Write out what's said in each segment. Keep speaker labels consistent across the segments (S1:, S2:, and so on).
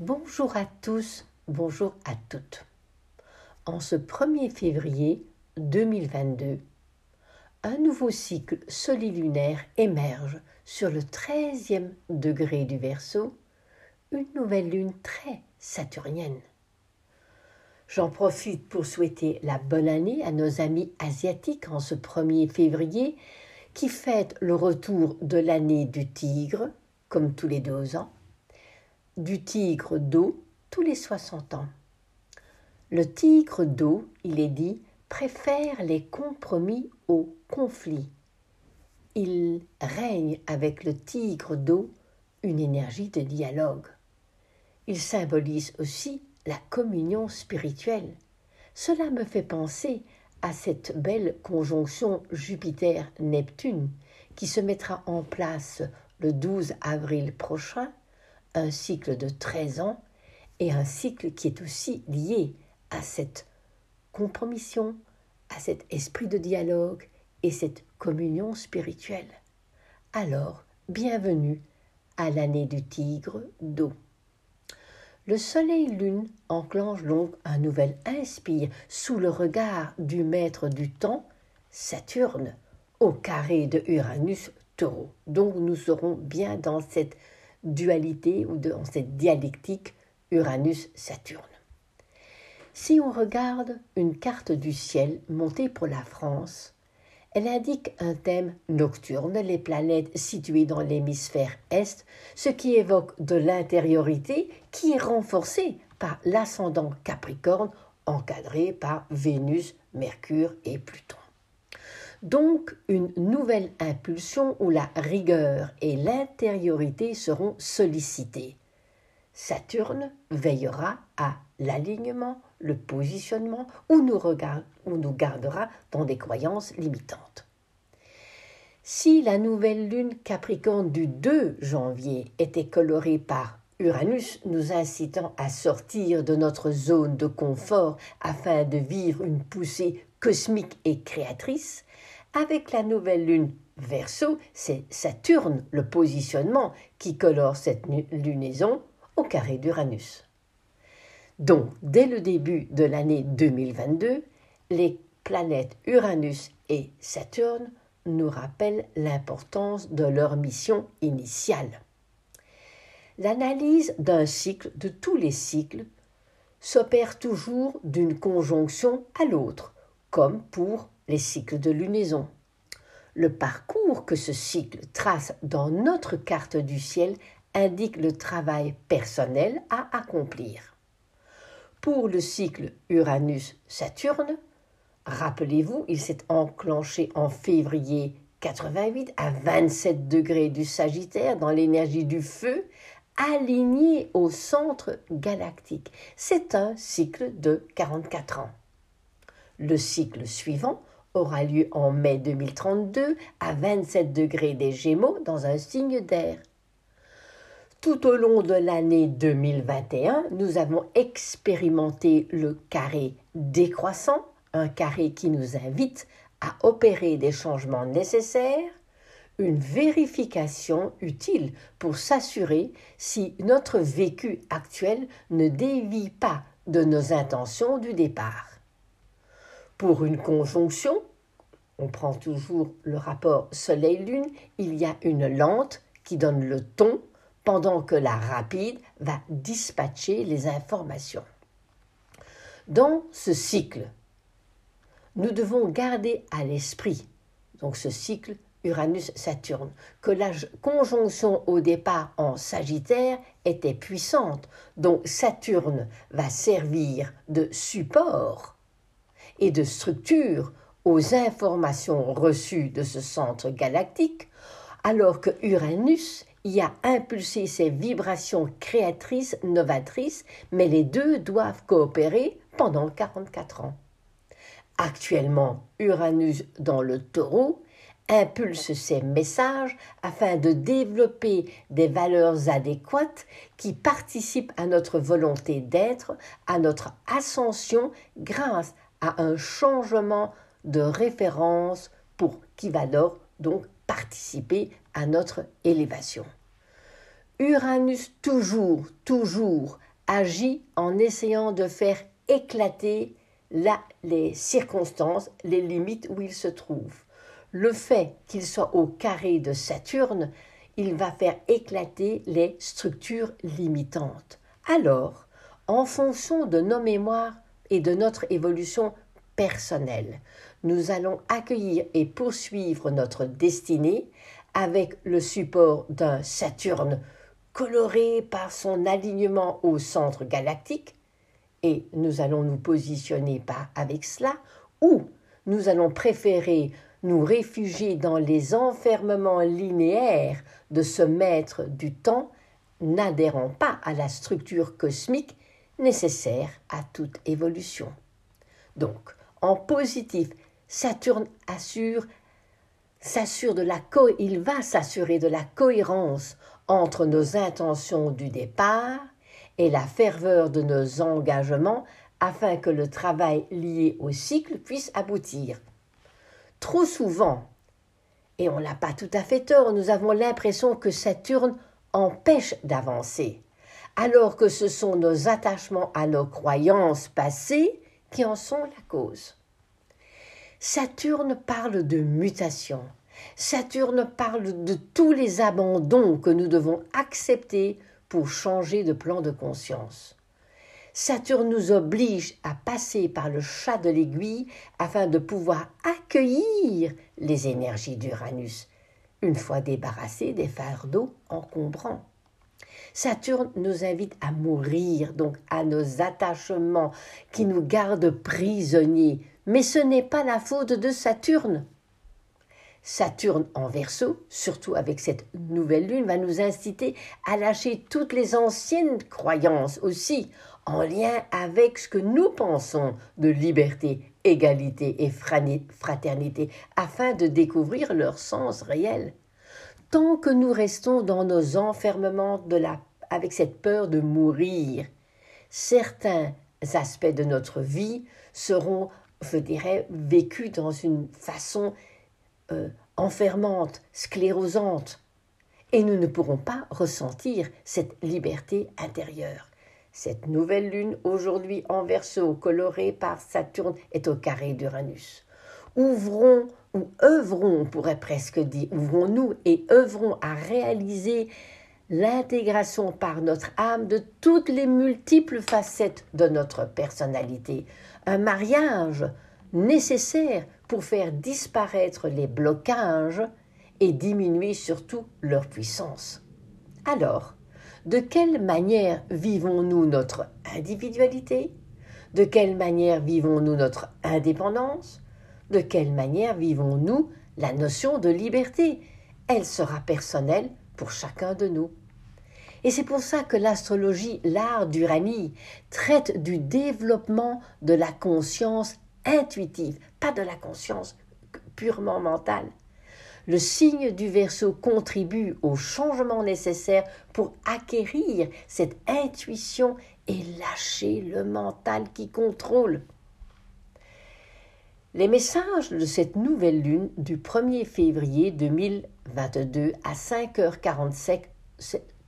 S1: Bonjour à tous, bonjour à toutes. En ce 1er février 2022, un nouveau cycle solilunaire émerge sur le 13e degré du Verseau, une nouvelle lune très saturnienne. J'en profite pour souhaiter la bonne année à nos amis asiatiques en ce 1er février qui fêtent le retour de l'année du tigre, comme tous les deux ans, du tigre d'eau tous les 60 ans. Le tigre d'eau, il est dit, préfère les compromis aux conflits. Il règne avec le tigre d'eau une énergie de dialogue. Il symbolise aussi la communion spirituelle. Cela me fait penser à cette belle conjonction Jupiter-Neptune qui se mettra en place le 12 avril prochain, un cycle de 13 ans et un cycle qui est aussi lié à cette compromission, à cet esprit de dialogue et cette communion spirituelle. Alors, bienvenue à l'année du tigre d'eau. Le soleil-lune enclenche donc un nouvel inspire sous le regard du maître du temps, Saturne, au carré de Uranus-Taureau. Donc nous serons bien dans cette dualité ou dans cette dialectique Uranus-Saturne. Si on regarde une carte du ciel montée pour la France, elle indique un thème nocturne, les planètes situées dans l'hémisphère Est, ce qui évoque de l'intériorité qui est renforcée par l'ascendant Capricorne encadré par Vénus, Mercure et Pluton. Donc une nouvelle impulsion où la rigueur et l'intériorité seront sollicitées. Saturne veillera à l'alignement, le positionnement ou nous, ou nous gardera dans des croyances limitantes. Si la nouvelle lune Capricorne du 2 janvier était colorée par Uranus nous incitant à sortir de notre zone de confort afin de vivre une poussée cosmique et créatrice, avec la nouvelle lune Verseau, c'est Saturne, le positionnement, qui colore cette lunaison au carré d'Uranus. Donc, dès le début de l'année 2022, les planètes Uranus et Saturne nous rappellent l'importance de leur mission initiale. L'analyse d'un cycle, de tous les cycles, s'opère toujours d'une conjonction à l'autre, comme pour les cycles de lunaison. Le parcours que ce cycle trace dans notre carte du ciel indique le travail personnel à accomplir. Pour le cycle Uranus-Saturne, rappelez-vous, il s'est enclenché en février 88 à 27 degrés du Sagittaire dans l'énergie du feu, aligné au centre galactique. C'est un cycle de 44 ans. Le cycle suivant aura lieu en mai 2032 à 27 degrés des Gémeaux dans un signe d'air. Tout au long de l'année 2021, nous avons expérimenté le carré décroissant, un carré qui nous invite à opérer des changements nécessaires, une vérification utile pour s'assurer si notre vécu actuel ne dévie pas de nos intentions du départ. Pour une conjonction, on prend toujours le rapport Soleil-Lune, il y a une lente qui donne le ton pendant que la rapide va dispatcher les informations. Dans ce cycle, nous devons garder à l'esprit, donc ce cycle Uranus-Saturne, que la conjonction au départ en Sagittaire était puissante, donc Saturne va servir de support et de structure aux informations reçues de ce centre galactique, alors que Uranus y a impulsé ses vibrations créatrices, novatrices, mais les deux doivent coopérer pendant 44 ans. Actuellement, Uranus dans le taureau impulse ses messages afin de développer des valeurs adéquates qui participent à notre volonté d'être, à notre ascension grâce à un changement de référence pour qui va donc participer à notre élévation. Uranus toujours, toujours agit en essayant de faire éclater là les circonstances, les limites où il se trouve. Le fait qu'il soit au carré de Saturne, il va faire éclater les structures limitantes. Alors, en fonction de nos mémoires et de notre évolution personnelle, nous allons accueillir et poursuivre notre destinée avec le support d'un Saturne coloré par son alignement au centre galactique, et nous allons nous positionner pas avec cela, ou nous allons préférer nous réfugier dans les enfermements linéaires de ce maître du temps, n'adhérant pas à la structure cosmique nécessaire à toute évolution. Donc, en positif, Saturne assure s'assure de la il va s'assurer de la cohérence entre nos intentions du départ et la ferveur de nos engagements afin que le travail lié au cycle puisse aboutir. Trop souvent, et on n'a pas tout à fait tort, nous avons l'impression que Saturne empêche d'avancer, alors que ce sont nos attachements à nos croyances passées qui en sont la cause. Saturne parle de mutation. Saturne parle de tous les abandons que nous devons accepter pour changer de plan de conscience. Saturne nous oblige à passer par le chat de l'aiguille afin de pouvoir accueillir les énergies d'Uranus, une fois débarrassés des fardeaux encombrants. Saturne nous invite à mourir, donc à nos attachements qui nous gardent prisonniers, mais ce n'est pas la faute de Saturne. Saturne en verso, surtout avec cette nouvelle lune, va nous inciter à lâcher toutes les anciennes croyances aussi, en lien avec ce que nous pensons de liberté, égalité et fraternité, afin de découvrir leur sens réel. Tant que nous restons dans nos enfermements de la, avec cette peur de mourir, certains aspects de notre vie seront je dirais, vécu dans une façon euh, enfermante, sclérosante. Et nous ne pourrons pas ressentir cette liberté intérieure. Cette nouvelle lune, aujourd'hui en verso, colorée par Saturne, est au carré d'Uranus. Ouvrons ou œuvrons, on pourrait presque dire, ouvrons-nous et œuvrons à réaliser l'intégration par notre âme de toutes les multiples facettes de notre personnalité, un mariage nécessaire pour faire disparaître les blocages et diminuer surtout leur puissance. Alors, de quelle manière vivons-nous notre individualité? De quelle manière vivons-nous notre indépendance? De quelle manière vivons-nous la notion de liberté? Elle sera personnelle pour chacun de nous. Et c'est pour ça que l'astrologie, l'art d'Uranie, traite du développement de la conscience intuitive, pas de la conscience purement mentale. Le signe du Verseau contribue au changement nécessaire pour acquérir cette intuition et lâcher le mental qui contrôle. Les messages de cette nouvelle lune du 1er février 2022 à 5h47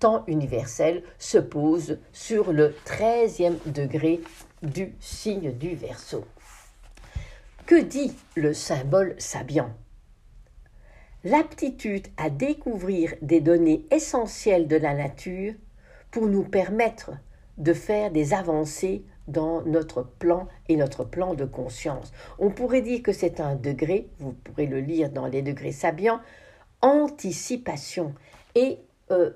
S1: temps universel se pose sur le 13e degré du signe du Verseau. Que dit le symbole Sabian? L'aptitude à découvrir des données essentielles de la nature pour nous permettre de faire des avancées dans notre plan et notre plan de conscience. On pourrait dire que c'est un degré, vous pourrez le lire dans les degrés Sabian, anticipation. Et euh,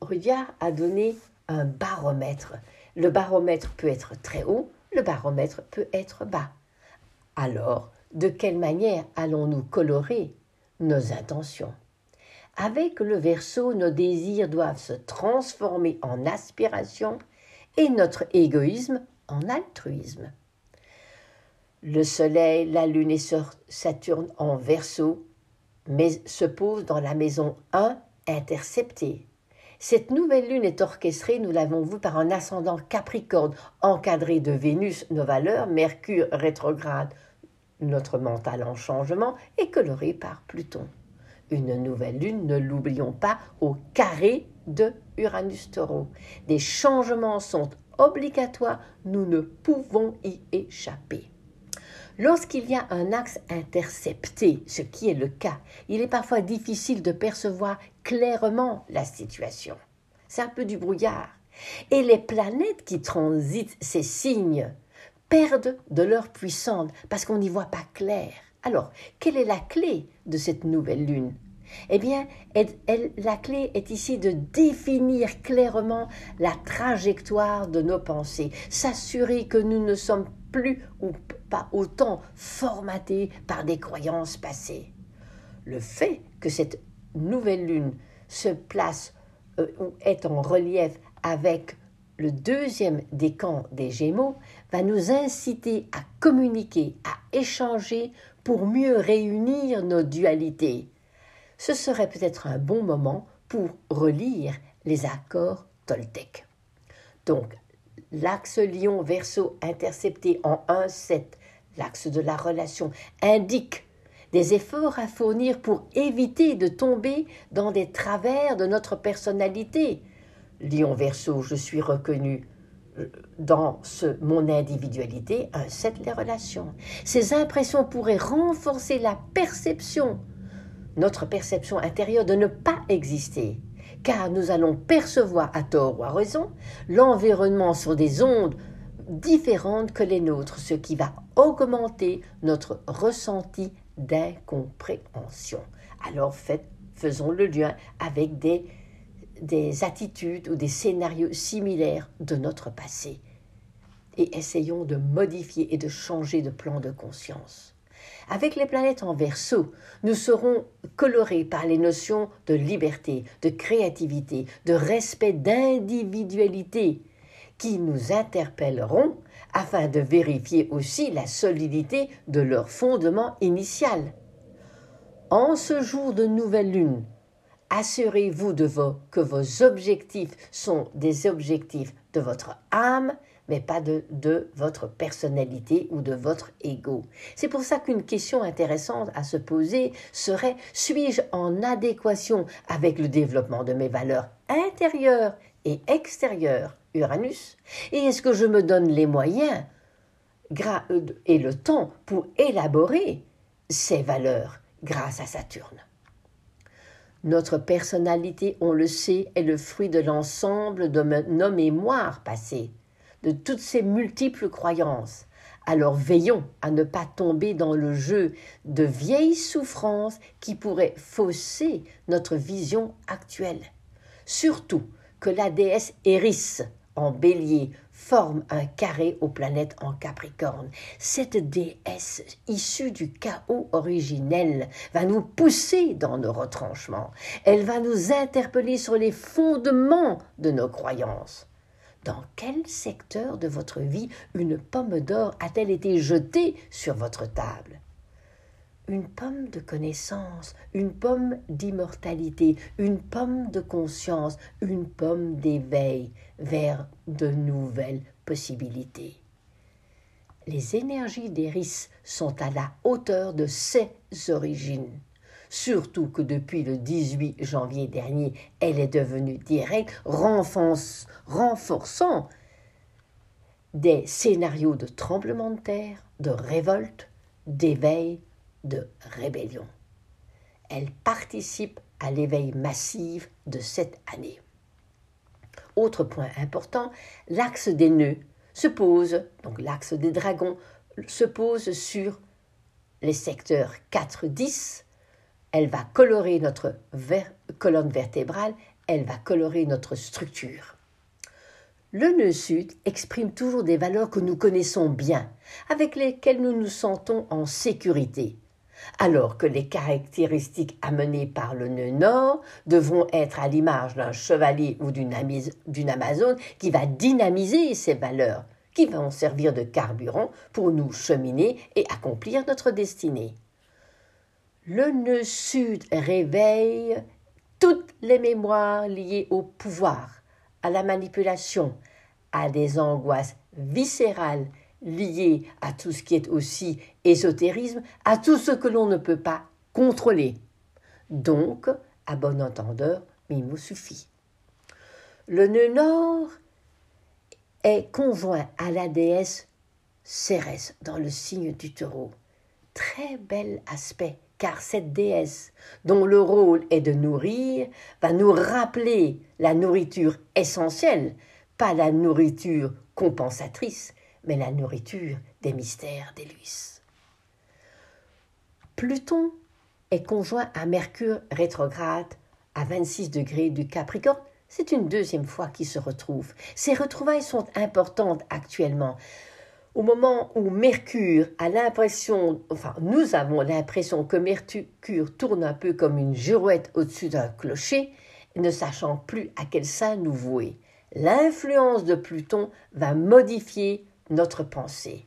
S1: Rudyard a donné un baromètre. Le baromètre peut être très haut, le baromètre peut être bas. Alors, de quelle manière allons-nous colorer nos intentions? Avec le verso, nos désirs doivent se transformer en aspiration et notre égoïsme en altruisme. Le Soleil, la Lune et Saturne en verso mais se posent dans la maison 1 interceptée. Cette nouvelle lune est orchestrée, nous l'avons vu, par un ascendant Capricorne, encadré de Vénus, nos valeurs, Mercure rétrograde, notre mental en changement, et coloré par Pluton. Une nouvelle lune, ne l'oublions pas, au carré de Uranus Taureau. Des changements sont obligatoires, nous ne pouvons y échapper. Lorsqu'il y a un axe intercepté, ce qui est le cas, il est parfois difficile de percevoir clairement la situation. C'est un peu du brouillard. Et les planètes qui transitent ces signes perdent de leur puissance parce qu'on n'y voit pas clair. Alors, quelle est la clé de cette nouvelle lune? Eh bien, la clé est ici de définir clairement la trajectoire de nos pensées, s'assurer que nous ne sommes plus ou pas autant formatés par des croyances passées. Le fait que cette nouvelle lune se place euh, ou est en relief avec le deuxième décan des Gémeaux va nous inciter à communiquer, à échanger pour mieux réunir nos dualités. Ce serait peut-être un bon moment pour relire les accords Toltec. Donc, l'axe Lion-Verseau intercepté en 1-7, l'axe de la relation, indique des efforts à fournir pour éviter de tomber dans des travers de notre personnalité. Lion Verseau, je suis reconnu dans ce, mon individualité, 7 les relations. Ces impressions pourraient renforcer la perception, notre perception intérieure de ne pas exister, car nous allons percevoir à tort ou à raison l'environnement sur des ondes différentes que les nôtres, ce qui va augmenter notre ressenti d'incompréhension. Alors faisons le lien avec des, des attitudes ou des scénarios similaires de notre passé et essayons de modifier et de changer de plan de conscience. Avec les planètes en verso, nous serons colorés par les notions de liberté, de créativité, de respect d'individualité, qui nous interpelleront afin de vérifier aussi la solidité de leur fondement initial. En ce jour de nouvelle lune, assurez-vous de que vos objectifs sont des objectifs de votre âme, mais pas de, de votre personnalité ou de votre ego. C'est pour ça qu'une question intéressante à se poser serait suis-je en adéquation avec le développement de mes valeurs intérieures et extérieures Uranus? Et est-ce que je me donne les moyens euh, et le temps pour élaborer ces valeurs grâce à Saturne? Notre personnalité, on le sait, est le fruit de l'ensemble de nos mémoires passées, de toutes ces multiples croyances. Alors veillons à ne pas tomber dans le jeu de vieilles souffrances qui pourraient fausser notre vision actuelle. Surtout que la déesse Eris, en bélier forme un carré aux planètes en Capricorne. Cette déesse issue du chaos originel va nous pousser dans nos retranchements. Elle va nous interpeller sur les fondements de nos croyances. Dans quel secteur de votre vie une pomme d'or a-t-elle été jetée sur votre table? Une pomme de connaissance, une pomme d'immortalité, une pomme de conscience, une pomme d'éveil vers de nouvelles possibilités. Les énergies d'Eris sont à la hauteur de ses origines. Surtout que depuis le 18 janvier dernier, elle est devenue directe, renforçant des scénarios de tremblement de terre, de révolte, d'éveil, de rébellion. Elle participe à l'éveil massif de cette année. Autre point important, l'axe des nœuds se pose, donc l'axe des dragons, se pose sur les secteurs 4-10. Elle va colorer notre colonne vertébrale, elle va colorer notre structure. Le nœud sud exprime toujours des valeurs que nous connaissons bien, avec lesquelles nous nous sentons en sécurité alors que les caractéristiques amenées par le nœud nord devront être à l'image d'un chevalier ou d'une Amazone qui va dynamiser ces valeurs, qui vont servir de carburant pour nous cheminer et accomplir notre destinée. Le nœud sud réveille toutes les mémoires liées au pouvoir, à la manipulation, à des angoisses viscérales lié à tout ce qui est aussi ésotérisme, à tout ce que l'on ne peut pas contrôler. Donc, à bon entendeur, Mimo suffit. Le nœud nord est conjoint à la déesse Cérès dans le signe du taureau. Très bel aspect, car cette déesse, dont le rôle est de nourrir, va nous rappeler la nourriture essentielle, pas la nourriture compensatrice, mais la nourriture des mystères d'Élus. Pluton est conjoint à Mercure rétrograde à 26 degrés du Capricorne. C'est une deuxième fois qu'ils se retrouvent. Ces retrouvailles sont importantes actuellement. Au moment où Mercure a l'impression, enfin nous avons l'impression que Mercure tourne un peu comme une girouette au-dessus d'un clocher, ne sachant plus à quel sein nous vouer. L'influence de Pluton va modifier notre pensée.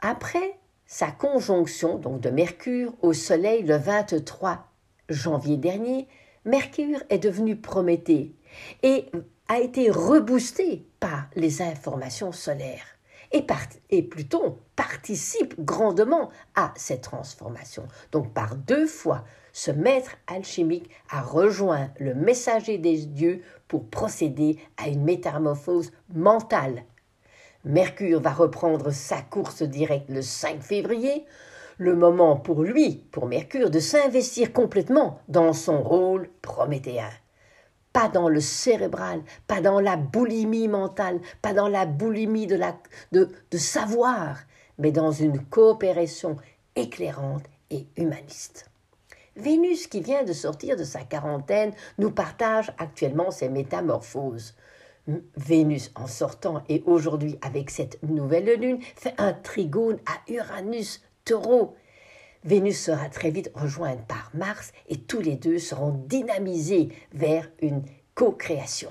S1: Après sa conjonction donc de Mercure au Soleil le 23 janvier dernier, Mercure est devenu Prométhée et a été reboosté par les informations solaires. Et, et, Pluton participe grandement à cette transformation. Donc par deux fois, ce maître alchimique a rejoint le messager des dieux pour procéder à une métamorphose mentale Mercure va reprendre sa course directe le 5 février, le moment pour lui, pour Mercure, de s'investir complètement dans son rôle prométhéen. Pas dans le cérébral, pas dans la boulimie mentale, pas dans la boulimie de, de savoir, mais dans une coopération éclairante et humaniste. Vénus, qui vient de sortir de sa quarantaine, nous partage actuellement ses métamorphoses. Vénus en sortant et aujourd'hui avec cette nouvelle lune fait un trigone à Uranus taureau. Vénus sera très vite rejointe par Mars et tous les deux seront dynamisés vers une co-création.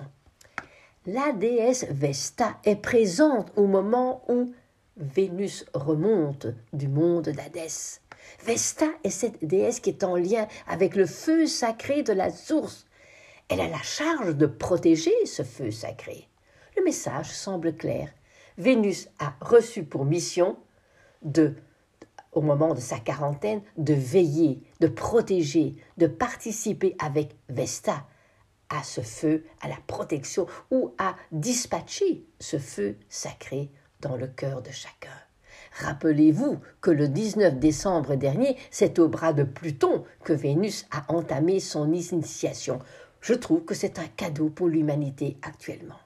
S1: La déesse Vesta est présente au moment où Vénus remonte du monde d'Hadès. Vesta est cette déesse qui est en lien avec le feu sacré de la source, elle a la charge de protéger ce feu sacré. Le message semble clair. Vénus a reçu pour mission au moment de sa quarantaine, de veiller, de protéger, de participer avec Vesta à ce feu, à la protection ou à dispatcher ce feu sacré dans le cœur de chacun. Rappelez-vous que le 19 décembre dernier, c'est au bras de Pluton que Vénus a entamé son initiation. Je trouve que c'est un cadeau pour l'humanité actuellement.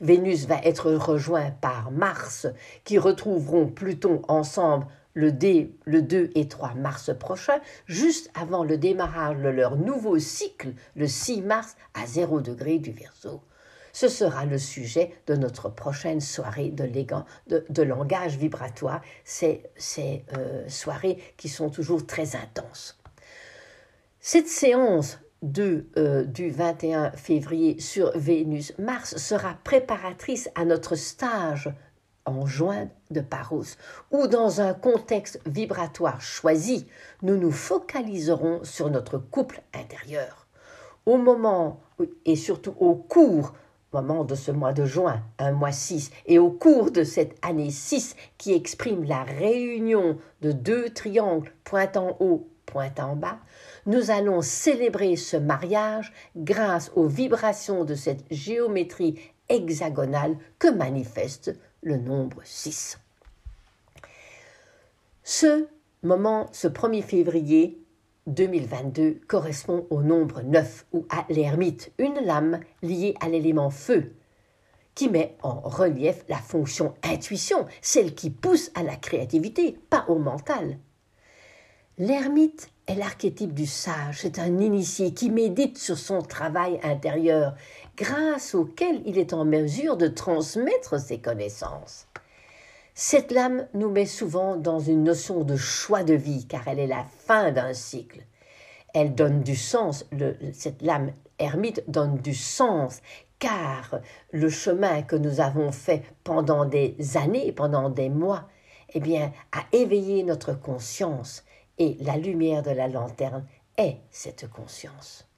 S1: Vénus va être rejoint par Mars, qui retrouveront Pluton ensemble le, 2 et 3 mars prochain, juste avant le démarrage de leur nouveau cycle, le 6 mars à 0 degré du Verseau. Ce sera le sujet de notre prochaine soirée de, langage vibratoire, ces, euh, soirées qui sont toujours très intenses. Cette séance euh, du 21 février sur Vénus, Mars sera préparatrice à notre stage en juin de Paros, où dans un contexte vibratoire choisi, nous nous focaliserons sur notre couple intérieur. Au moment et surtout au cours moment de ce mois de juin, un mois 6, et au cours de cette année 6 qui exprime la réunion de deux triangles pointant haut, pointant bas, nous allons célébrer ce mariage grâce aux vibrations de cette géométrie hexagonale que manifeste le nombre 6. Ce moment, ce 1er février 2022, correspond au nombre 9 ou à l'ermite, une lame liée à l'élément feu, qui met en relief la fonction intuition, celle qui pousse à la créativité, pas au mental. L'ermite est l'archétype du sage, c'est un initié qui médite sur son travail intérieur, grâce auquel il est en mesure de transmettre ses connaissances. Cette lame nous met souvent dans une notion de choix de vie, car elle est la fin d'un cycle. Elle donne du sens, cette lame ermite donne du sens, car le chemin que nous avons fait pendant des années, pendant des mois, eh bien, a éveillé notre conscience et la lumière de la lanterne est cette conscience.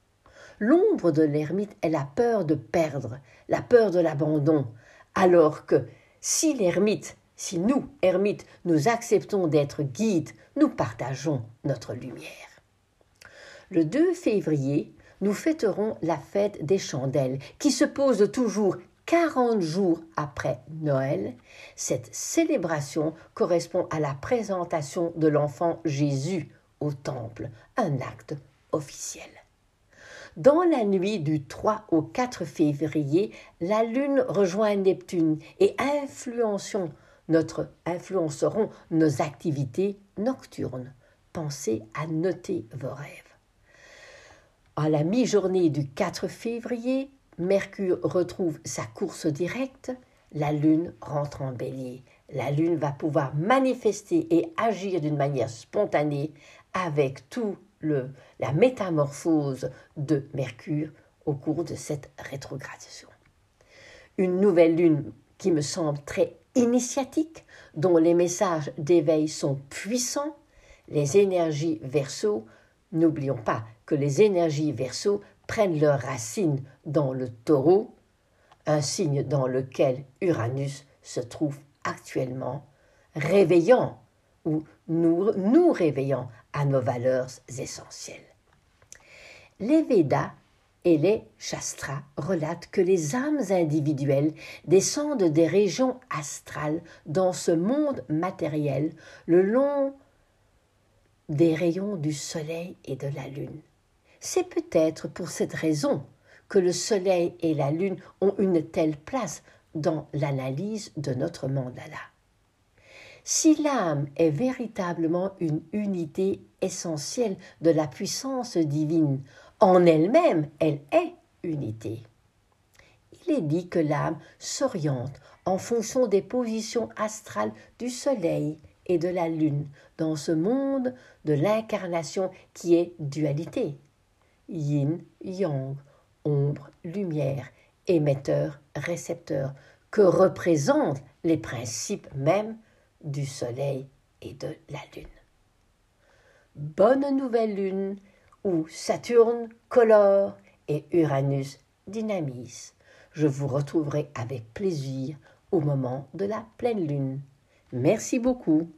S1: L'ombre de l'ermite est la peur de perdre, la peur de l'abandon, alors que si l'ermite, si nous, ermites, nous acceptons d'être guides, nous partageons notre lumière. Le 2 février, nous fêterons la fête des chandelles, qui se pose toujours 40 jours après Noël. Cette célébration correspond à la présentation de l'enfant Jésus au temple, un acte officiel. Dans la nuit du 3 au 4 février, la Lune rejoint Neptune et influenceront, notre, influenceront nos activités nocturnes. Pensez à noter vos rêves. À la mi-journée du 4 février, Mercure retrouve sa course directe, la Lune rentre en bélier. La Lune va pouvoir manifester et agir d'une manière spontanée avec tout le, la métamorphose de Mercure au cours de cette rétrogradation. Une nouvelle lune qui me semble très initiatique, dont les messages d'éveil sont puissants, les énergies verso, n'oublions pas que les énergies verso prennent leurs racines dans le taureau, un signe dans lequel Uranus se trouve actuellement, réveillant ou nous, nous réveillant à nos valeurs essentielles. Les Védas et les Shastras relatent que les âmes individuelles descendent des régions astrales dans ce monde matériel le long des rayons du Soleil et de la Lune. C'est peut-être pour cette raison que le Soleil et la Lune ont une telle place dans l'analyse de notre mandala. Si l'âme est véritablement une unité essentielle de la puissance divine, en elle-même, elle est unité. Il est dit que l'âme s'oriente en fonction des positions astrales du Soleil et de la Lune dans ce monde de l'incarnation qui est dualité. Yin, yang, ombre, lumière, émetteur, récepteur, que représentent les principes mêmes du Soleil et de la Lune. Bonne nouvelle Lune, où Saturne colore et Uranus dynamise. Je vous retrouverai avec plaisir au moment de la pleine Lune. Merci beaucoup.